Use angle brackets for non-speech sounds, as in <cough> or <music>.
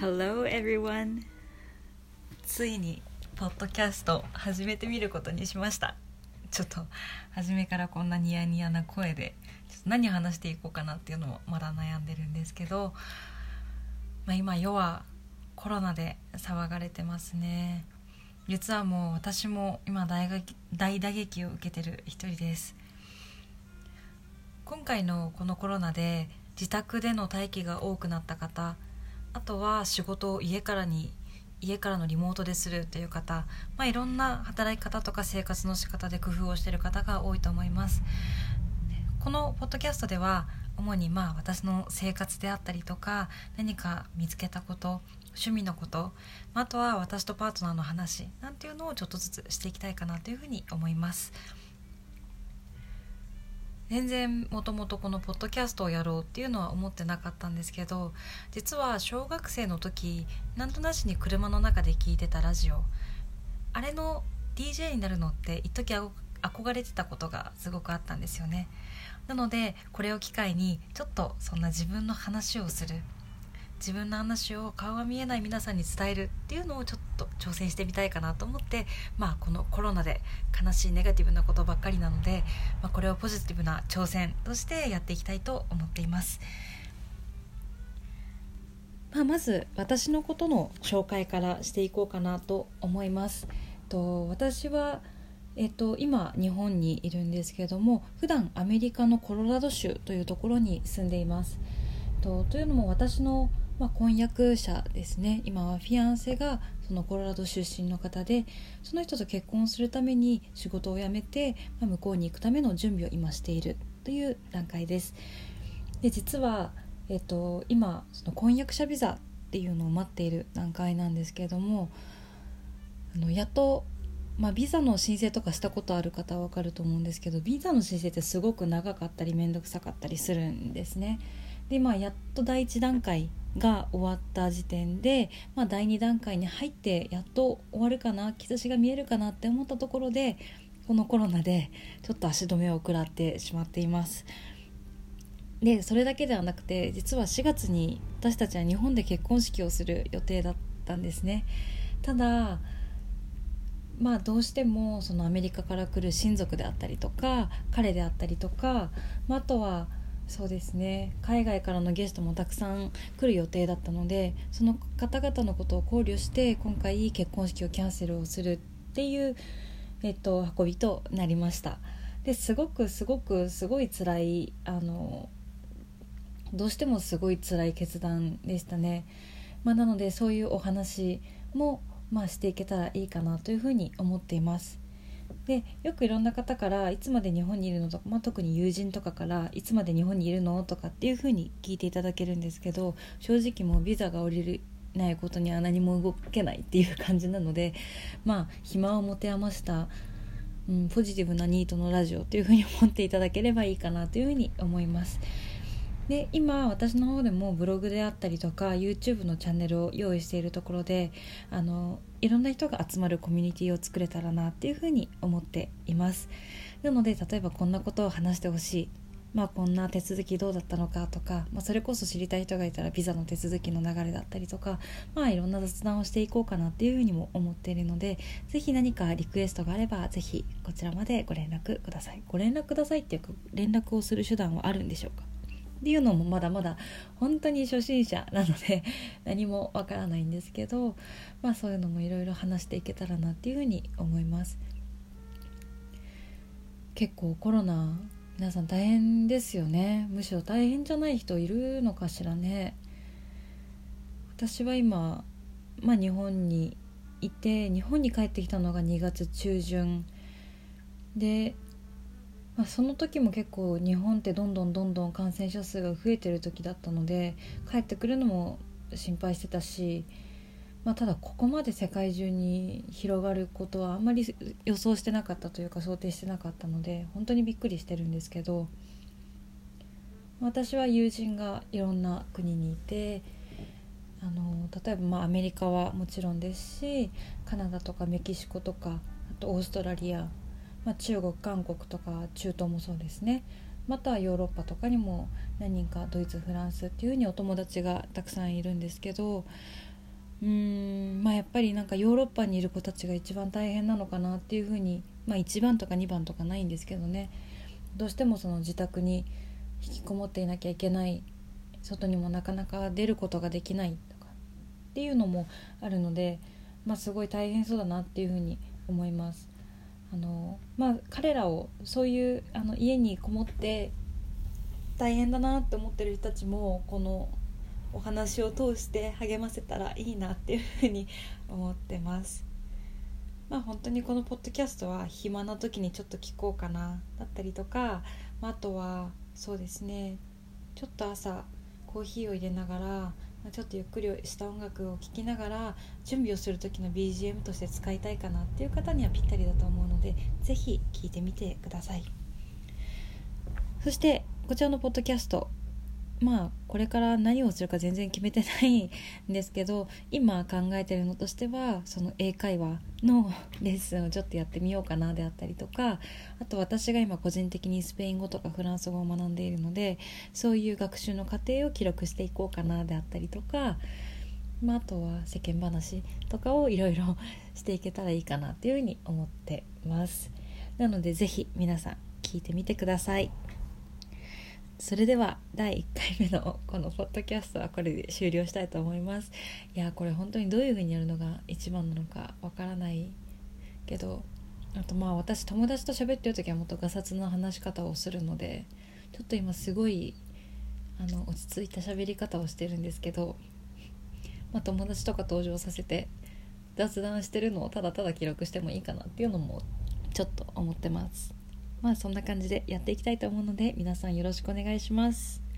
Hello everyone. ついにポッドキャスト始めてみることにしました。ちょっと初めからこんなニヤニヤな声でちょっと何を話していこうかなっていうのもまだ悩んでるんですけど、まあ、今世はコロナで騒がれてますね。実はもう私も今大大打撃を受けてる一人です。今回のこのコロナで自宅での待機が多くなった方あとは仕事を家からに家からのリモートでするという方、まあ、いろんな働き方とか生活の仕方で工夫をしている方が多いと思いますこのポッドキャストでは主にまあ私の生活であったりとか何か見つけたこと趣味のことあとは私とパートナーの話なんていうのをちょっとずつしていきたいかなというふうに思います。全然もともとこのポッドキャストをやろうっていうのは思ってなかったんですけど実は小学生の時なんとなしに車の中で聞いてたラジオ。あれの DJ になるのって一時憧れてたことがすごくあったんですよね。なのでこれを機会にちょっとそんな自分の話をする。自分の話を顔が見えない皆さんに伝えるっていうのをちょっと挑戦してみたいかなと思ってまあこのコロナで悲しいネガティブなことばっかりなので、まあ、これをポジティブな挑戦としてやっていきたいと思っています。まあ、まず私のことの紹介からしていこうかなと思います。と私はえっと、今日本にいるんですけれども普段アメリカのコロラド州というところに住んでいます。とというのも私のまあ、婚約者ですね今はフィアンセがそのコロラド出身の方でその人と結婚するために仕事を辞めて、まあ、向こうに行くための準備を今しているという段階ですで実は、えっと、今その婚約者ビザっていうのを待っている段階なんですけれどもあのやっとまあ、ビザの申請とかしたことある方は分かると思うんですけどビザの申請ってすごく長かったり面倒くさかったりするんですね。でまあやっと第1段階が終わった時点で、まあ、第2段階に入ってやっと終わるかな兆しが見えるかなって思ったところでこのコロナでちょっと足止めを食らってしまっています。でそれだけではなくて実は4月に私たちは日本で結婚式をする予定だったんですねただまあどうしてもそのアメリカから来る親族であったりとか彼であったりとか、まあ、あとはそうですね。海外からのゲストもたくさん来る予定だったのでその方々のことを考慮して今回結婚式をキャンセルをするっていう、えっと、運びとなりました。ですごくすごくすごい辛いあのどうしてもすごい辛い決断でしたね、まあ、なのでそういうお話も、まあ、していけたらいいかなというふうに思っています。でよくいろんな方からいつまで日本にいるのとか、まあ、特に友人とかからいつまで日本にいるのとかっていうふうに聞いていただけるんですけど正直もうビザが下りるないことには何も動けないっていう感じなのでまあ暇を持て余した、うん、ポジティブなニートのラジオというふうに思っていただければいいかなというふうに思います。で今私の方でもブログであったりとか YouTube のチャンネルを用意しているところであのいろんな人が集まるコミュニティを作れたらなっていうふうに思っています。なので例えばこんなことを話してほしい。まあこんな手続きどうだったのかとか、まあ、それこそ知りたい人がいたらビザの手続きの流れだったりとかまあいろんな雑談をしていこうかなっていうふうにも思っているので是非何かリクエストがあれば是非こちらまでご連絡ください。ご連絡くださいっていうか連絡をする手段はあるんでしょうか？っていうのもまだまだ本当に初心者なので <laughs> 何もわからないんですけど、まあ、そういうのもいろいろ話していけたらなっていうふうに思います。結構コロナ皆さん大変ですよね。むしろ大変じゃない人いるのかしらね。私は今、まあ、日本にいて日本に帰ってきたのが2月中旬。でまあ、その時も結構日本ってどんどんどんどん感染者数が増えてる時だったので帰ってくるのも心配してたし、まあ、ただここまで世界中に広がることはあんまり予想してなかったというか想定してなかったので本当にびっくりしてるんですけど私は友人がいろんな国にいてあの例えばまあアメリカはもちろんですしカナダとかメキシコとかあとオーストラリアまあ、中国韓国とか中東もそうですねまたはヨーロッパとかにも何人かドイツフランスっていう風にお友達がたくさんいるんですけどうーんまあやっぱりなんかヨーロッパにいる子たちが一番大変なのかなっていうふうにまあ1番とか2番とかないんですけどねどうしてもその自宅に引きこもっていなきゃいけない外にもなかなか出ることができないとかっていうのもあるので、まあ、すごい大変そうだなっていうふうに思います。あのまあ、彼らをそういうあの家にこもって大変だなって思ってる人たちもこのお話を通して励ませたらいいなっていうふうに思ってます。まあ本当にこのポッドキャストは暇な時にちょっと聞こうかなだったりとか、まあ、あとはそうですねちょっと朝コーヒーを入れながらちょっとゆっくりした音楽を聴きながら準備をする時の BGM として使いたいかなっていう方にはぴったりだと思うので是非聴いてみてください。そしてこちらのポッドキャストまあこれから何をするか全然決めてないんですけど今考えてるのとしてはその英会話のレッスンをちょっとやってみようかなであったりとかあと私が今個人的にスペイン語とかフランス語を学んでいるのでそういう学習の過程を記録していこうかなであったりとか、まあ、あとは世間話とかをいろいろしていけたらいいかなっていうふうに思ってますなので是非皆さん聞いてみてください。それでは第1回目のこのポッドキャストはこれで終了したいと思います。いやこれ本当にどういう風にやるのが一番なのかわからないけどあとまあ私友達と喋ってる時はもっとガサツな話し方をするのでちょっと今すごいあの落ち着いた喋り方をしてるんですけど、まあ、友達とか登場させて雑談してるのをただただ記録してもいいかなっていうのもちょっと思ってます。まあそんな感じでやっていきたいと思うので皆さんよろしくお願いします。